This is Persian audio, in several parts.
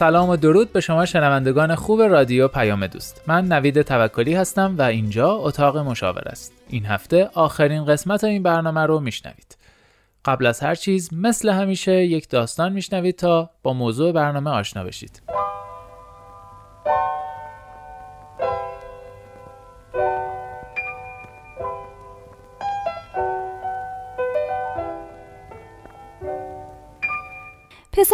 سلام و درود به شما شنوندگان خوب رادیو پیام دوست. من نوید توکلی هستم و اینجا اتاق مشاور است. این هفته آخرین قسمت این برنامه رو میشنوید. قبل از هر چیز مثل همیشه یک داستان میشنوید تا با موضوع برنامه آشنا بشید.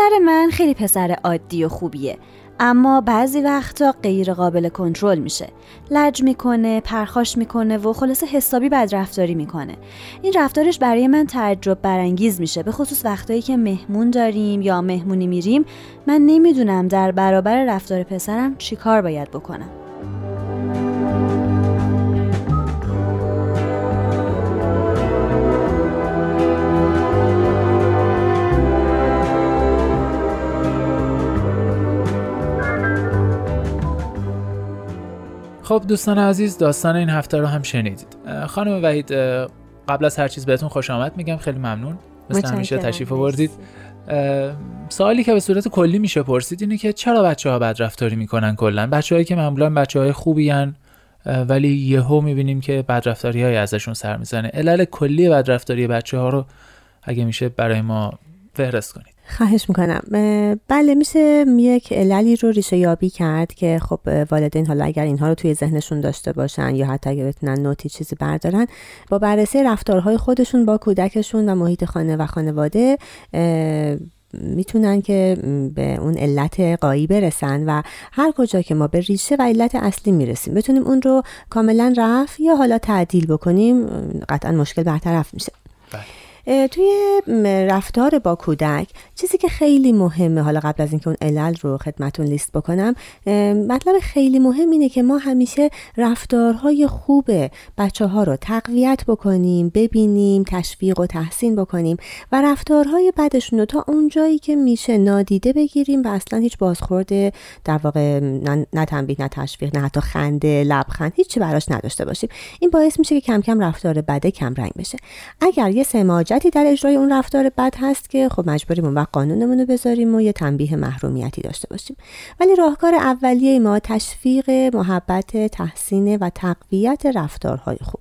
پسر من خیلی پسر عادی و خوبیه. اما بعضی وقتا غیر قابل کنترل میشه. لج می‌کنه پرخاش می‌کنه و خلاصه حسابی بد رفتاری می‌کنه. این رفتارش برای من تعجب برانگیز میشه. به خصوص وقتایی که مهمون داریم یا مهمونی میریم من نمی‌دونم در برابر رفتار پسرم چیکار باید بکنم. خب دوستان عزیز داستان این هفته رو هم شنیدید. خانم وحید قبل از هر چیز بهتون خوش آمد میگم خیلی ممنون. مثل همیشه تشریف آوردید. سوالی که به صورت کلی میشه پرسید اینه که چرا بچه ها بد رفتاری می‌کنن کلا؟ بچههایی که معمولا بچه های خوبی هن ولی یهو می‌بینیم که بدرفتاری های ازشون سر می‌زنه. علل کلی بدرفتاری بچه ها رو اگه میشه برای ما فهرست کنید. خواهش می‌کنم بله میشه یک عللی رو ریشه یابی کرد که خب والدین حالا اگر اینها رو توی ذهنشون داشته باشن یا حتی اگر بتونن نوتی چیزی بردارن با بررسی رفتارهای خودشون با کودکشون و محیط خانه و خانواده می‌تونن که به اون علت قایی برسن و هر کجا که ما به ریشه و علت اصلی می‌رسیم بتونیم اون رو کاملا رفع یا حالا تعدیل بکنیم قطعا مشکل برطرف میشه بله. توی رفتار با کودک چیزی که خیلی مهمه. حالا قبل از اینکه اون علل رو خدمتون لیست بکنم مطلب خیلی مهم اینه که ما همیشه رفتارهای خوب بچه ها رو تقویت بکنیم ببینیم تشویق و تحسین بکنیم و رفتارهای بدشون رو تا اون جایی که میشه نادیده بگیریم و اصلا هیچ بازخورد در واقع نه تنبیه نه تشویق نه حتی خنده لبخند هیچی براش نداشته باشیم. این باعث میشه که کم کم رفتار بده کم رنگ بشه. اگر یه سماجت در اجرای اون رفتار بد هست که خب مجبوریم اون وقت قانونمون رو بذاریم و یه تنبیه محرومیتی داشته باشیم. ولی راهکار اولیه ما تشویق محبت تحسین و تقویت رفتارهای خوب.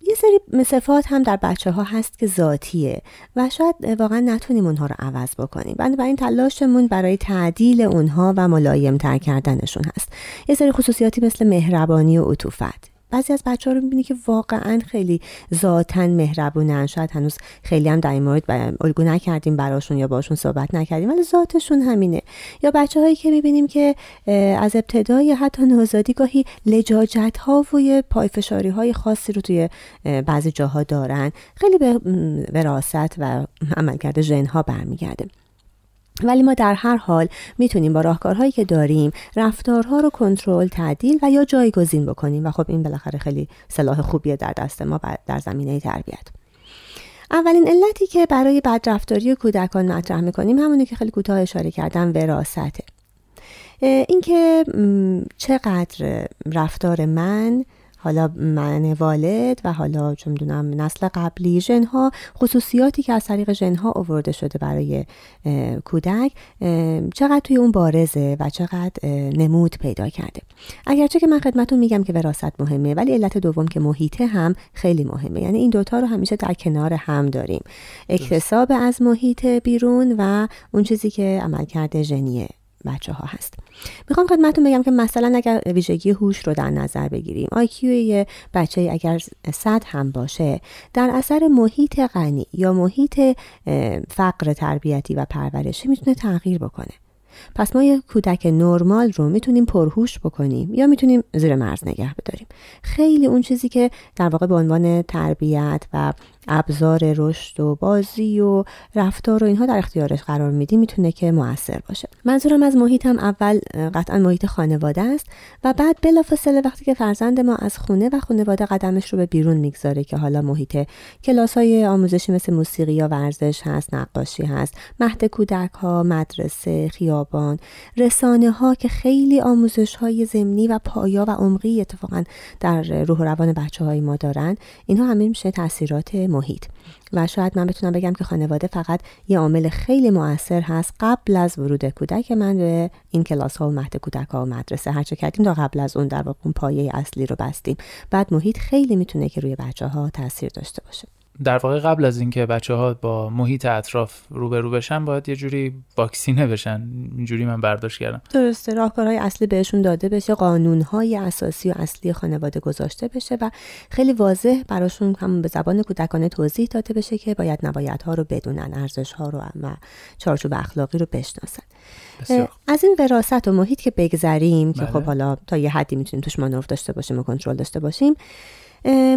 یه سری صفات هم در بچه ها هست که ذاتیه و شاید واقعا نتونیم اونها رو عوض بکنیم. این تلاشمون برای تعدیل اونها و ملایم تر کردنشون هست. یه سری خصوصیاتی مثل مهربانی و عطوفت. بعضی از بچه ها رو می‌بینی که واقعا خیلی ذاتا مهربونن. شاید هنوز خیلی هم در این مورد الگو نکردیم براشون یا باشون صحبت نکردیم ولی ذاتشون همینه. یا بچه هایی که می‌بینیم که از ابتدای حتی نوزادی گاهی لجاجت ها و پایفشاری های خاصی رو توی بعضی جاها دارن خیلی به وراست و عملکرد ژن ها برمیگرده. ولی ما در هر حال می‌تونیم با راهکارهایی که داریم رفتارها رو کنترل تعدیل و یا جایگزین بکنیم. و خب این بالاخره خیلی سلاح خوبیه در دست ما در زمینه تربیت. اولین علتی که برای بدرفتاری کودکان مطرح می‌کنیم همونی که خیلی کوتاه اشاره کردم وراسته اینکه چقدر رفتار من حالا من والد و حالا چون می‌دونم نسل قبلی ژنها خصوصیاتی که از طریق ژنها آورده شده برای کودک چقدر توی اون بارزه و چقدر نمود پیدا کرده. اگرچه که من خدمتون میگم که وراست مهمه ولی علت دوم که محیطه هم خیلی مهمه. یعنی این دوتا رو همیشه در کنار هم داریم. اکتساب از محیط بیرون و اون چیزی که عملکرد ژنیه. بچه ها هست. می‌خوام خدمتتون بگم که مثلا اگر ویژگی هوش رو در نظر بگیریم آیکیو یه بچه اگر صد هم باشه در اثر محیط غنی یا محیط فقر تربیتی و پرورشی می‌تونه تغییر بکنه. پس ما یه کودک نرمال رو می‌تونیم پرهوش بکنیم یا می‌تونیم زیر مرز نگه بداریم. خیلی اون چیزی که در واقع به عنوان تربیت و ابزار رشد و بازی و رفتار و اینها در اختیارش قرار میدیم می‌تونه که موثر باشه. منظورم از محیطم اول قطعا محیط خانواده است و بعد بلافاصله وقتی که فرزند ما از خونه و خانواده قدمش رو به بیرون می‌گذاره که حالا محیط کلاس های آموزشی مثل موسیقی یا ورزش هست نقاشی هست مهد کودک ها مدرسه خیابان رسانه ها که خیلی آموزش های زمینی و پایا و عمقی اتفاقا در روح و روان بچه های ما دارن اینها همه میشه تاثیرات محیط. و شاید من بتونم بگم که خانواده فقط یه عامل خیلی موثر هست قبل از ورود کودک من به این کلاس ها و مهد کودک ها و مدرسه. هرچه کردیم تا قبل از اون در واقع اون پایه اصلی رو بستیم. بعد محیط خیلی می‌تونه که روی بچه ها تاثیر داشته باشه. در واقع قبل از اینکه بچه ها با محیط اطراف روبرو بشن باید یه جوری واکسینه بشن اینجوری من برداشت کردم. درسته. راهکارهای اصلی بهشون داده بشه قانونهای اساسی و اصلی خانواده گذاشته بشه و خیلی واضح براشون هم به زبان کودکانه توضیح داده بشه که باید ها رو بدونن ارزش ها رو و چارچوب اخلاقی رو بشناسن. از این وراثت و محیط که بگذریم که خب بله. حالا تا یه حدی می‌تونیم توش مانور داشته باشیم و کنترل داشته باشیم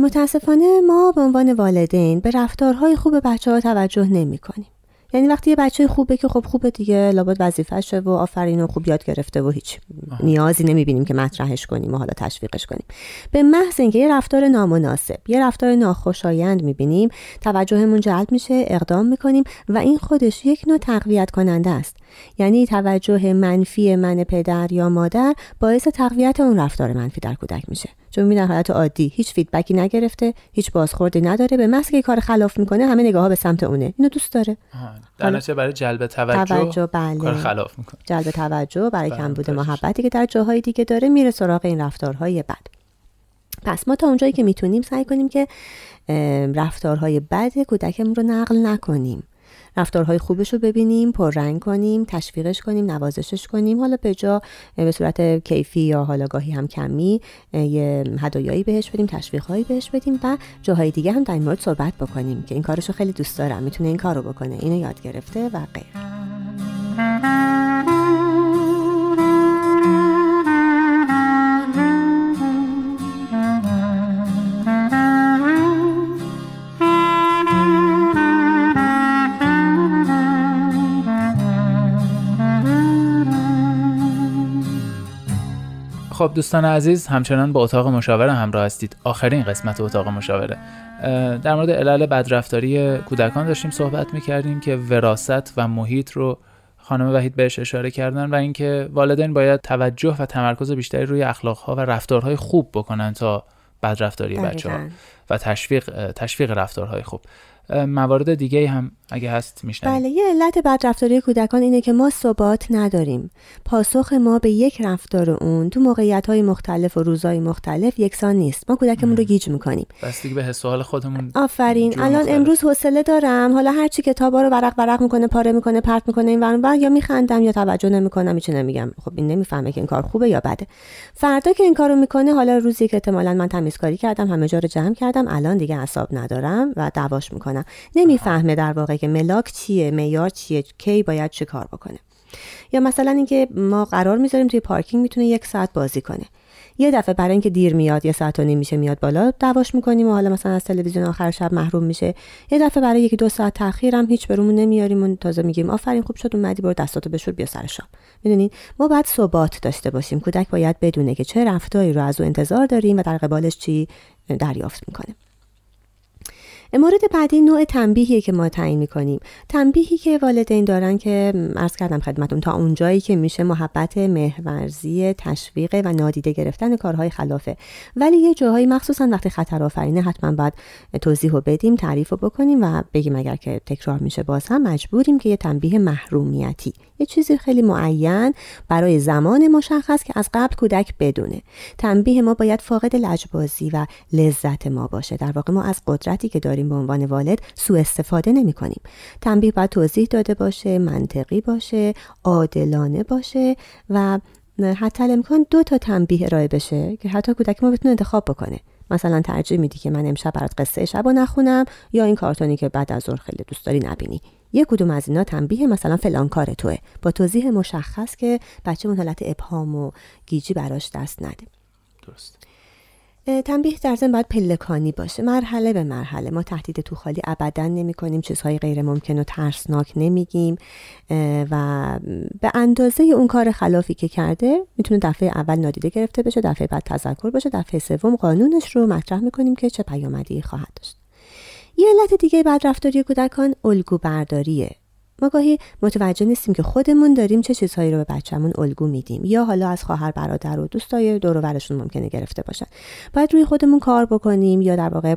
متاسفانه ما به عنوان والدین به رفتارهای خوب بچه ها توجه نمی کنیم. یعنی وقتی یه بچه خوبه که خب خوبه دیگه لابد وظیفشه و آفرین و خوب یاد گرفته و هیچ نیازی نمی‌بینیم که مطرحش کنیم و حالا تشویقش کنیم. به محض اینکه یه رفتار نامناسب یه رفتار ناخوشایند می‌بینیم توجهمون جلب میشه اقدام می‌کنیم و این خودش یک نوع تقویت کننده است. یعنی توجه منفی من پدر یا مادر باعث تقویت اون رفتار منفی در کودک میشه. چون می‌بینن حالت عادی هیچ فیدبکی نگرفته هیچ بازخوردی نداره. به محض که کار خلاف می‌کنه همه نگاه ها به سمت اونه. اینو دوست داره. در نتیجه برای جلب توجه, توجه بله. کار خلاف می‌کنه. جلب توجه برای بله، کم بوده محبتی که در جاهای دیگه داره میره سراغ این رفتارهای بد. پس ما تا اونجایی که می‌تونیم سعی کنیم که رفتارهای بد کودکمون رو نقل نکنیم. رفتارهای خوبش رو ببینیم پررنگ کنیم تشویقش کنیم نوازشش کنیم. حالا به جا به صورت کیفی یا حالا گاهی هم کمی یه هدایایی بهش بدیم تشویقهایی بهش بدیم و جاهای دیگه هم در این مورد صحبت بکنیم که این کارش رو خیلی دوست دارم. می‌تونه این کار رو بکنه. اینو یاد گرفته و غیره. خب دوستان عزیز همچنان با اتاق مشاوره همراه هستید. آخرین قسمت اتاق مشاوره. در مورد علل بدرفتاری کودکان داشتیم صحبت می‌کردیم که وراست و محیط رو خانم وحید بهش اشاره کردن و اینکه والدین باید توجه و تمرکز بیشتری روی اخلاقها و رفتارهای خوب بکنن تا بدرفتاری بچه ها و تشویق تشویق رفتارهای خوب. موارد دیگه هم اگه هست میشنم بله یه علت بدرفتاری کودکان اینه که ما ثبات نداریم. پاسخ ما به یک رفتار اون تو موقعیت های مختلف و روزهای مختلف یکسان نیست. ما کودکمون رو گیج می‌کنیم. بستگی به حس حال خودمون آفرین. الان امروز حوصله دارم. حالا هر چی کتابا رو ورق ورق می‌کنه پاره می‌کنه پرت می‌کنه این ورون یا میخندم یا توجه نمی‌کنم هیچ نمیگم. خب این نمی‌فهمه که این کار خوبه یا بده. فردا که این کارو می‌کنه حالا روزی که احتمالاً من تمیزکاری کردم همه جا رو جمع کردم. الان دیگه حساب ندارم و دعواش می‌کنم. نمی‌فهمه در واقع که ملاک چیه معیار چیه کی باید چه کار بکنه. یا مثلا اینکه ما قرار می‌ذاریم توی پارکینگ می‌تونه یک ساعت بازی کنه. یه دفعه برای اینکه دیر میاد یه ساعت و نیم میشه میاد بالا دعواش می‌کنیم و حالا مثلا از تلویزیون آخر شب محروم میشه. یه دفعه برای یکی دو ساعت تاخیر هیچ برامون نمیاریم و تازه میگیم آفرین خوب شد اومدی برو دستاتو بشور بیا سر شام. می‌دونین ما باید ثبات داشته باشیم. کودک باید بدونه که چه رفتاری رو از او انتظار داریم و در قبالش چی دریافت می‌کنه. مورد بعدی نوع تنبیهی که ما تعیین می‌کنیم. تنبیهی که والدین دارن که عرض کردم خدمتون تا اونجایی که میشه محبت مهورزی تشویق و نادیده گرفتن کارهای خلافه. ولی یه جاهایی مخصوصا وقتی خطر آفرینه حتما باید توضیح رو بدیم تعریف رو بکنیم و بگیم اگر که تکرار میشه باز هم مجبوریم که یه تنبیه محرومیتی. یه چیزی خیلی معین برای زمان مشخص که از قبل کودک بدونه. تنبیه ما باید فاقد لجبازی و لذت ما باشه. در واقع ما از قدرتی که داریم به عنوان والد سوء استفاده نمی کنیم. تنبیه باید توضیح داده باشه منطقی باشه عادلانه باشه و حتی امکان دو تا تنبیه ارائه بشه که حتی کودک ما بتونه انتخاب بکنه. مثلا ترجیح میدی که من امشب برات قصه شب نخونم یا این کارتونی که بعد از ظهر خیلی دوست داری نبینی. یک کدوم از اینا تنبیه مثلا فلان کار توه. با توضیح مشخص که بچه اون حالت ابهام و گیجی براش دست نده. درست تنبیه در ضمن باید پلکانی باشه. مرحله به مرحله. ما تهدید تو خالی ابدا نمی کنیم چیزهای غیر ممکن و ترسناک نمیگیم. و به اندازه اون کار خلافی که کرده می‌تونه دفعه اول نادیده گرفته بشه دفعه بعد تذکر باشه دفعه سوم قانونش رو مطرح می‌کنیم که چه پیامدی خواهد داشت. یه علت دیگه بعد رفتاری کودکان الگو برداریه ما گاهی متوجه نیستیم که خودمون داریم چه چیزهایی رو به بچه‌مون الگو میدیم یا حالا از خواهر برادر و دوستای دور و برشون ممکنه گرفته باشن. باید روی خودمون کار بکنیم یا در واقع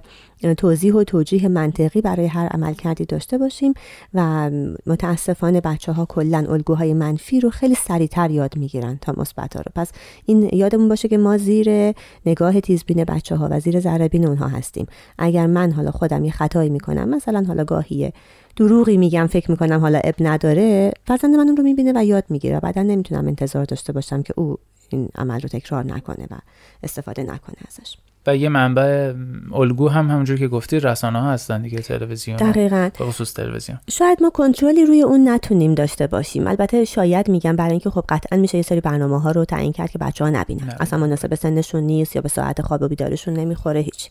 توضیح و توجیه منطقی برای هر عمل کردی داشته باشیم و متاسفانه بچه ها کلا الگوهای منفی رو خیلی سریعتر یاد می‌گیرن تا مثبت رو. پس این یادمون باشه که ما زیر نگاه تیزبین بچه ها و زیر ذره اونها هستیم. اگر من حالا خودم یه خطایی می‌کنم مثلا حالا گاهیه دروغی میگم فکر می‌کنم حالا اب نداره. فرزند من اون رو می‌بینه و یاد می‌گیره و بعدا نمی‌تونم انتظار داشته باشم که او این عمل رو تکرار نکنه و استفاده نکنه ازش. و یه منبع الگو هم همونجور که گفتی رسانه ها هستن دیگه تلویزیون. دقیقا. خصوص تلویزیون. شاید ما کنترلی روی اون نتونیم داشته باشیم. البته شاید میگم برای اینکه خب قطعا میشه یه سری برنامه ها رو تعیین کرد که بچه ها نبینن. نه. اصلا مناسب سنشون نیست یا به ساعت خواب و بیدارشون نمی‌خوره هیچ.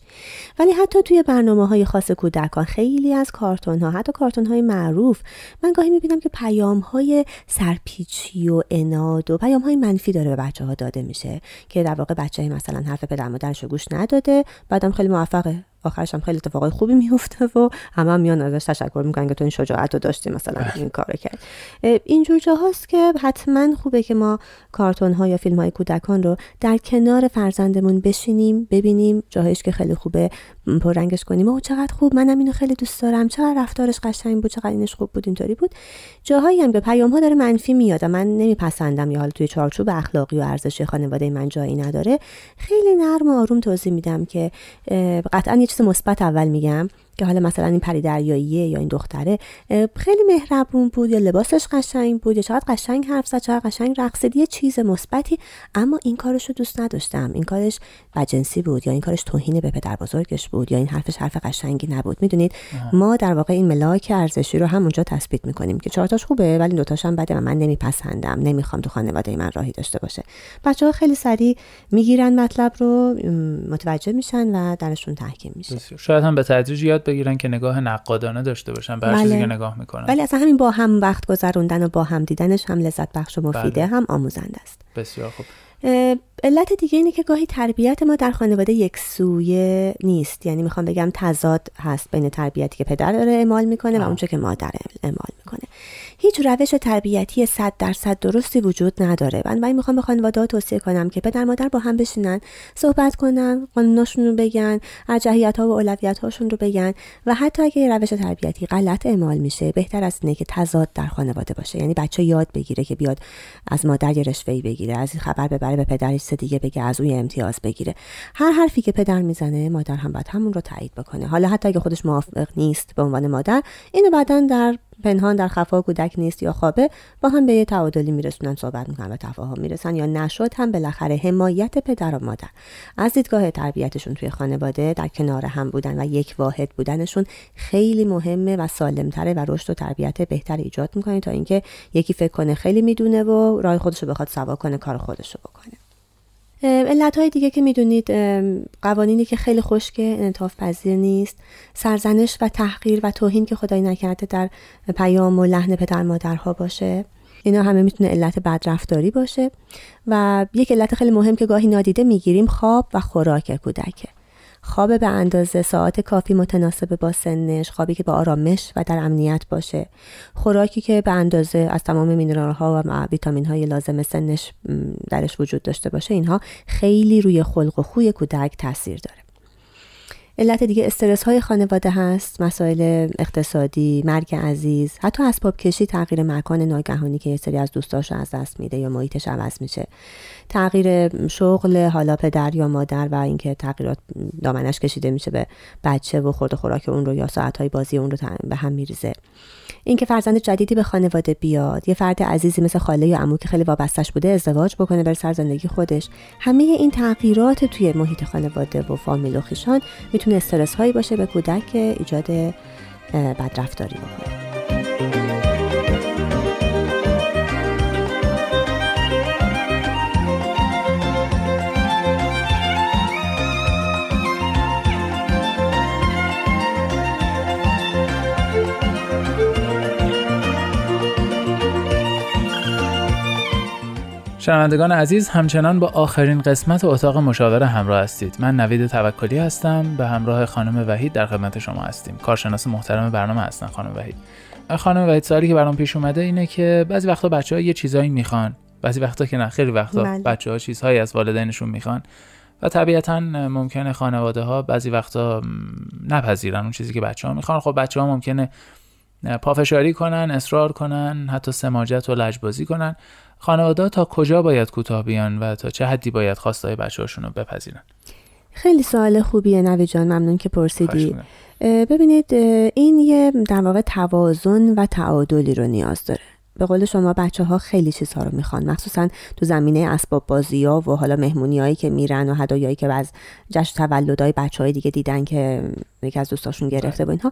ولی حتی توی برنامه های خاص کودکان خیلی از کارتون ها حتی کارتون های معروف من گاهی می‌بینم که پیام های سرپیچی و اناد و پیام های منفی داره به بچه ها داده میشه. که در واقع بچه مثلا حرف پدر مادرش گوش نداده بعدم خیلی موفقه. آخرش هم خیلی اتفاقای خوبی میفته و همه هم میان ازش تشکر می‌کنن که تو این شجاعت رو داشتی مثلا بله. این کار کرد. اینجور جاهاست که حتما خوبه که ما کارتون ها یا فیلم های کودکان رو در کنار فرزندمون بشینیم ببینیم جاهایش که خیلی خوبه پررنگش کنیم. و چقدر خوب منم اینو خیلی دوست دارم. چقدر رفتارش قشنگ بود چقدر اینش خوب بود اینطوری بود. جاهایی هم به پیام ها داره منفی میاد من نمیپسندم یا حالا توی چارچوب اخلاقی و ارزشی خانواده من جایی نداره. خیلی نرم و آروم توضیح میدم که قطعا یه چیز مثبت اول میگم. که حالا مثلا این پری دریاییه یا این دختره خیلی مهربون بود یا لباسش قشنگ بود یا چقدر قشنگ حرف زد چقدر قشنگ رقصید یه چیز مثبتی. اما این کارش رو دوست نداشتم. این کارش بجنسی بود یا این کارش توهین به پدر بزرگش بود یا این حرفش حرف قشنگی نبود. می‌دونید؟ ما در واقع این ملاک ارزشی رو همونجا تثبیت می‌کنیم که چهارتاش خوبه ولی دوتاش هم بده و من نمیپسندم. نمی‌خوام تو خانواده من راهی داشته باشه. بچه ها خیلی سریع می‌گیرن مطلب رو متوجه میشن و درشون تحکیم میشه. شاید هم به تدریج یاد بگیرن که نگاه نقادانه داشته باشن به بله. که نگاه می‌کنن. ولی اصلا همین با هم وقت گذروندن و با هم دیدنش هم لذت بخش و مفیده بله. هم آموزنده است. بسیار خوب. علت دیگه اینه که گاهی تربیت ما در خانواده یک سویه نیست. یعنی می‌خوام بگم تضاد هست بین تربیتی که پدر داره اعمال می‌کنه و اونچه که مادر اعمال می‌کنه. هیچ روش تربیتی صد درصد درستی وجود نداره. من می‌خوام به خانواده توصیه کنم که پدر مادر با هم بشینن صحبت کنن قانوناشون رو بگن ارجحیت ها و اولویت هاشون رو بگن و حتی اگه روش تربیتی غلط اعمال میشه بهتر از اینه که تضاد در خانواده باشه. یعنی بچه یاد بگیره که بیاد از مادر یه رشوه‌ای بگیره از این خبر ببره به پدرش دیگه بگه از اون امتیاز بگیره. هر حرفی که پدر می‌زنه مادر هم باید همون رو تایید بکنه. حالا حتی اگه خودش موافق نیست به عنوان مادر اینو بعدا در پنهان در خفا کودک نیست یا خوابه با هم به یه تعادلی میرسونن صحبت می‌کنن و تفاهم می‌رسن یا نشد هم بالاخره حمایت پدر و مادر. از دیدگاه تربیتشون توی خانواده در کنار هم بودن و یک واحد بودنشون خیلی مهمه و سالمتره و رشد و تربیت بهتر ایجاد می‌کنه تا اینکه یکی فکر کنه خیلی می‌دونه و راه خودش رو بخواد سوا کنه کار خودش رو بکنه. علت های دیگه که می‌دونید قوانینی که خیلی خشکه انطاف پذیر نیست. سرزنش و تحقیر و توهین که خدای نکرده در پیام و لحن پدر مادرها باشه. اینا همه می‌تونه علت بدرفتاری باشه. و یک علت خیلی مهم که گاهی نادیده می‌گیریم خواب و خوراک کودکه خواب به اندازه ساعت کافی متناسب با سنش خوابی که با آرامش و در امنیت باشه. خوراکی که به اندازه از تمام مینرال ها و ویتامین های لازم سنش درش وجود داشته باشه اینها خیلی روی خلق و خوی کودک تاثیر داره. علت دیگه استرس های خانواده هست مسائل اقتصادی مرگ عزیز حتی اسباب کشی تغییر مکان ناگهانی که یه سری از دوستاش از دست میده یا محیطش عوض میشه. تغییر شغل حالا پدر یا مادر و اینکه تغییرات دامنش کشیده میشه به بچه و خورد خوراک اون رو یا ساعت های بازی اون رو به هم میریزه. اینکه فرزند جدیدی به خانواده بیاد. یه فرد عزیزی مثل خاله یا عمو که خیلی وابستش بوده ازدواج بکنه بر سر زندگی خودش. همه این تغییرات توی محیط خانواده و فامیل و خیشان می‌تونه استرس هایی باشه به کودک ایجاد بدرفتاری بکنه. شنوندگان عزیز همچنان با آخرین قسمت اتاق مشاوره همراه هستید. من نوید توکلی هستم. به همراه خانم وحید در خدمت شما هستیم. کارشناس محترم برنامه هستن خانم وحید. خانم وحید سالی که برام پیش اومده اینه که بعضی وقتا بچه ها یه چیزایی می‌خوان. بعضی وقتا که نه خیلی وقتا بله. بچه ها چیزهایی از والدینشون می‌خوان. و طبیعتا ممکنه خانواده ها بعضی وقتا نپذیرن اون چیزی که بچه ها می‌خوان. خب بچه ها ممکنه پافشاری کنن اصرار کنن حتی سماجت و لجبازی کنن. خانواده تا کجا باید کوتاه بیان و تا چه حدی باید خواستای بچه هاشون رو بپذیرن؟ خیلی سوال خوبیه نوی جان ممنون که پرسیدی. ببینید این یه در واقع توازن و تعادلی رو نیاز داره. به قول شما بچه ها خیلی چیزها رو می‌خوان. مخصوصا تو زمینه اسباب بازی ها و حالا مهمونی هایی که میرن و هدایایی که از جشن تولدهای بچه های دیگه دیدن که یکی از دوستاشون گرفته با اینها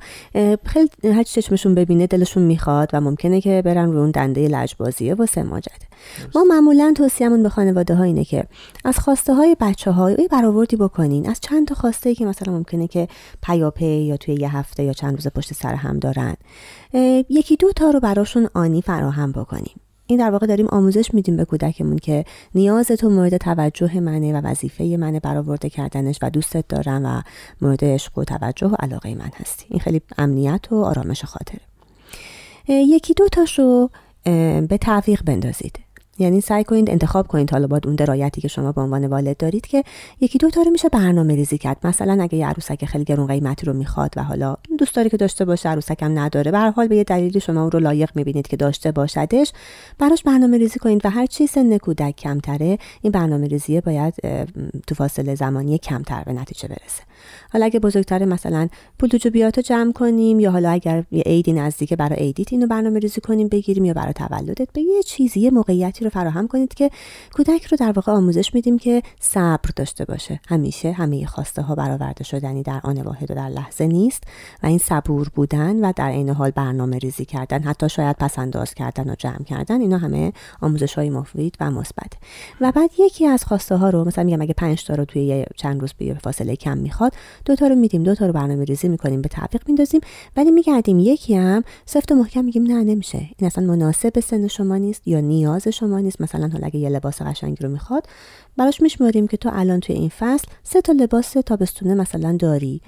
خیلی هر چشمشون ببینه دلشون می‌خواد و ممکنه که برن رو اون دنده لجبازیه و سماجته ما معمولا توصیهمون به خانواده ها اینه که از خواسته های بچه های برآوردی بکنین. از چند تا خواسته ای که مثلا ممکنه که پیاپی یا توی یه هفته یا چند روز پشت سر هم دارن. یکی دو تا رو براشون آنی فراهم بکنیم. این در واقع داریم آموزش میدیم به کودکمون که نیاز تو مورد توجه منه و وظیفه منه برآورده کردنش و دوستت دارم و مورد عشق و توجه و علاقه من هستی. این خیلی امنیت و آرامش خاطره. یکی دو تاشو به تعویق بندازید. یعنی سعی کنید انتخاب کنید حالا با اون درایتی که شما به عنوان والد دارید که یکی دو تا رو میشه برنامه ریزی کرد. مثلا اگه یه عروسک خیلی گرون قیمتی رو می‌خواد و حالا دوست داری که داشته باشه عروسک هم نداره به حال به یه دلیلی شما اون رو لایق می‌بینید که داشته باشدش براش برنامه ریزی کنید و هر چی سن کودک کمتره این برنامه ریزی باید تو فاصله زمانی کمتر به نتیجه برسه. حالا اگه بزرگتر مثلا پول تو جوبیاتو جمع کنیم یا حالا اگر یه عیدی نزدیکه برای عیدیت اینو برنامه ریزی کنیم بگیریم یا برای تولدت به یه چیزی یه موقعیتی رو فراهم کنید که کودک رو در واقع آموزش میدیم که صبر داشته باشه. همیشه همه خواسته ها برآورده شدنی در آن واحد و در لحظه نیست و این صبور بودن و در عین حال برنامه ریزی کردن حتی شاید پس انداز کردن و جمع کردن اینا همه آموزش های مفید و مثبت. و بعد یکی از خواسته ها رو مثلا میگم اگه 5 تا رو توی چند روز به فاصله کم می‌خواد دو تا رو میدیم دو تا رو برنامه ریزی می‌کنیم به تعویق میندازیم ولی میگردیم یکی هم سفت و محکم میگیم نه نمیشه. این اصلا مناسب سن شما نیست یا نیاز شما نیست مثلا حالا اگه یه لباس قشنگی رو می‌خواد. براش میشماریم که تو الان توی این فصل سه تا لباس تابستونه مثلا داری.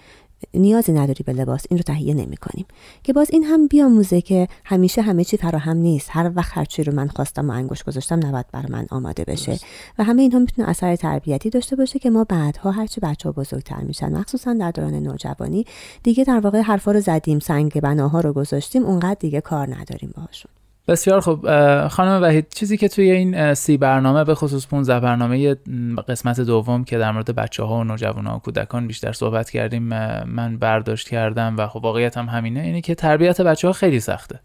نیازی نداری به لباس این رو تهیه نمی کنیم که باز این هم بیاموزه که همیشه همه چی فراهم نیست. هر وقت هر چی رو من خواستم و انگوش گذاشتم نباید بر من آماده بشه. و همه اینها می‌تونه اثر تربیتی داشته باشه که ما بعدها هرچی بچه ها بزرگتر میشن. مخصوصا در دوران نوجوانی. دیگه در واقع حرفا رو زدیم سنگ بناها رو گذاشتیم اونقدر دیگه کار نداریم باهاشون. بسیار خوب خانم وحید چیزی که توی این سی برنامه به خصوص 15 برنامه قسمت دوم که در مورد بچه ها و نوجوان ها و کودکان بیشتر صحبت کردیم من برداشت کردم و خب واقعیت هم همینه اینه که تربیت بچه ها خیلی سخته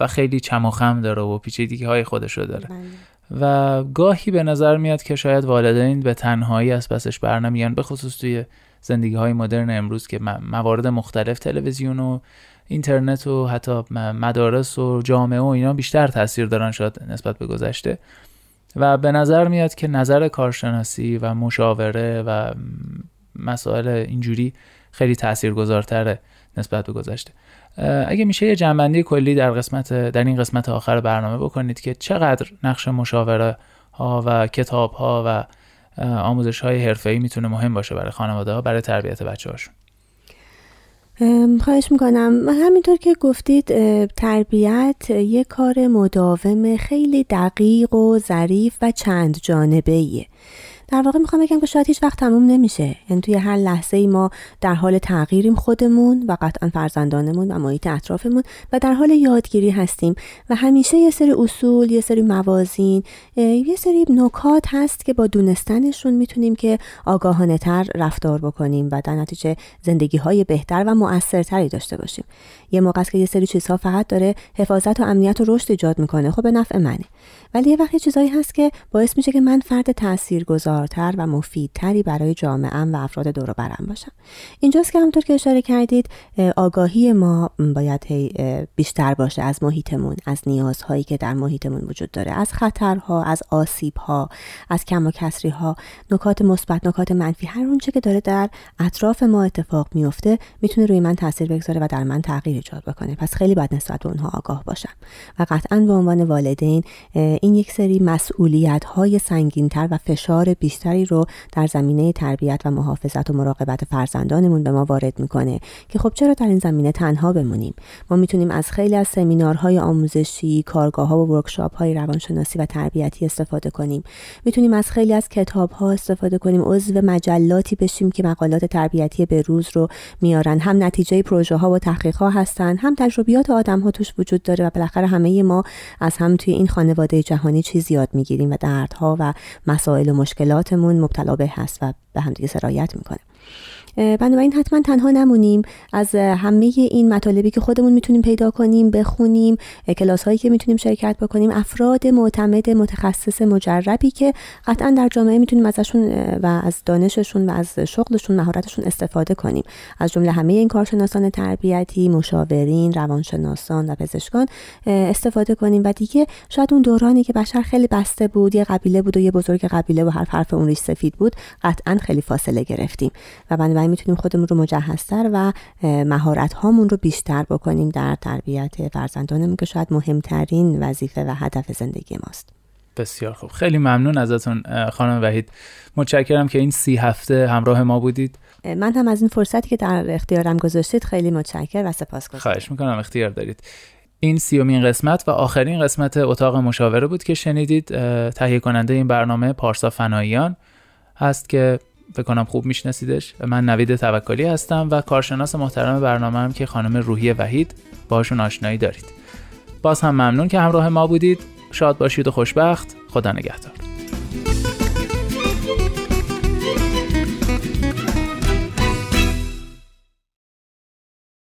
و خیلی چم و خم داره و پیچیدگی های خودشو داره بله. و گاهی به نظر میاد که شاید والدین به تنهایی از پسش برنمیان به خصوص توی زندگی های مدرن امروز که موارد مختلف تلویزیون و اینترنت و حتی مدارس و جامعه و اینا بیشتر تاثیر دارن شاید نسبت به گذشته. و به نظر میاد که نظر کارشناسی و مشاوره و مسائل اینجوری خیلی تاثیرگذارتره نسبت به گذشته. اگه میشه یه جنبندی کلی در قسمت در این قسمت آخر برنامه بکنید که چقدر نقش مشاوره ها و کتاب ها و آموزش های حرفه‌ای می‌تونه مهم باشه برای خانواده ها برای تربیت بچه هاشون خواهش می‌کنم. همینطور که گفتید تربیت یک کار مداوم خیلی دقیق و ظریف و چند جانبه ایه در واقع می‌خوام بگم که شاید هیچ وقت تموم نمیشه. یعنی توی هر لحظه ای ما در حال تغییریم خودمون و قطعا فرزندانمون و محیط اطرافمون و در حال یادگیری هستیم. و همیشه یه سری اصول یه سری موازین یه سری نکات هست که با دونستنشون می‌تونیم که آگاهانه تر رفتار بکنیم و در نتیجه زندگی های بهتر و مؤثرتری داشته باشیم. یه موقع که یه سری چیزها فقط داره حفاظت و امنیت و رشد ایجاد می‌کنه. خب به نفع منه. ولی یه وقتی چیزایی هست که باعث میشه که من فرد تاثیرگذار پایدارتر و مفیدتری برای جامعه و افراد دور برم باشم. اینجاست که همونطور که اشاره کردید آگاهی ما باید بیشتر باشه از محیطمون از نیازهایی که در محیطمون وجود داره از خطرها از آسیبها از کم و کسری ها نکات مثبت نکات منفی هر اونچه که داره در اطراف ما اتفاق میفته می‌تونه روی من تاثیر بگذاره و در من تغییر ایجاد بکنه. پس خیلی باید نسبت به اونها آگاه باشم. و قطعا به عنوان والدین این یک سری مسئولیت های سنگینتر و فشار بیشتری رو در زمینه تربیت و محافظت و مراقبت فرزندانمون به ما وارد می‌کنه که خب چرا در این زمینه تنها بمونیم؟ ما می‌تونیم از خیلی از سمینارهای آموزشی کارگاه ها و ورکشاپ های روانشناسی و تربیتی استفاده کنیم. می‌تونیم از خیلی از کتاب ها استفاده کنیم عضو مجلاتی بشیم که مقالات تربیتی به روز رو میارن. هم نتیجه پروژه ها و تحقیق ها هستن هم تجربیات آدم ها توش وجود داره و بالاخره همه ما از هم توی این خانواده جهانی چیز یاد می‌گیریم و دردها و مسائل و مشکلاتمون مبتلا به هست و به همدیگه سرایت می‌کنه. بنابراین حتما تنها نمونیم. از همه این مطالبی که خودمون می‌تونیم پیدا کنیم بخونیم کلاس هایی که می‌تونیم شرکت بکنیم افراد معتمد متخصص مجربی که قطعا در جامعه می‌تونیم ازشون و از دانششون و از شغلشون مهارتشون استفاده کنیم. از جمله همه این کارشناسان تربیتی مشاورین روانشناسان و پزشکان استفاده کنیم. و دیگه شاید اون دورانی که بشر خیلی بسته بود یه قبیله بود و یه بزرگ قبیله و هر حرف اون ریش سفید بود قطعا خیلی فاصله گرفتیم. و بنابراین می‌تونیم خودمون رو مجهزتر و مهارت هامون رو بیشتر بکنیم در تربیت فرزندانمون که شاید مهمترین وظیفه و هدف زندگی ماست. بسیار خوب. خیلی ممنون ازتون خانم وحید. متشکرم که این سی هفته همراه ما بودید. من هم از این فرصتی که در اختیارم گذاشتید خیلی متشکر و سپاسگزارم خواهش می‌کنم اختیار دارید. این سیومین قسمت و آخرین قسمت اتاق مشاوره بود که شنیدید. تهیه کننده این برنامه پارسا فناییان هست که فکر کنم خوب میشناسیدش. من نوید توکلی هستم و کارشناس محترم برنامه هم که خانم روحی وحید باشون آشنایی دارید. باز هم ممنون که همراه ما بودید. شاد باشید و خوشبخت. خدا نگهدار.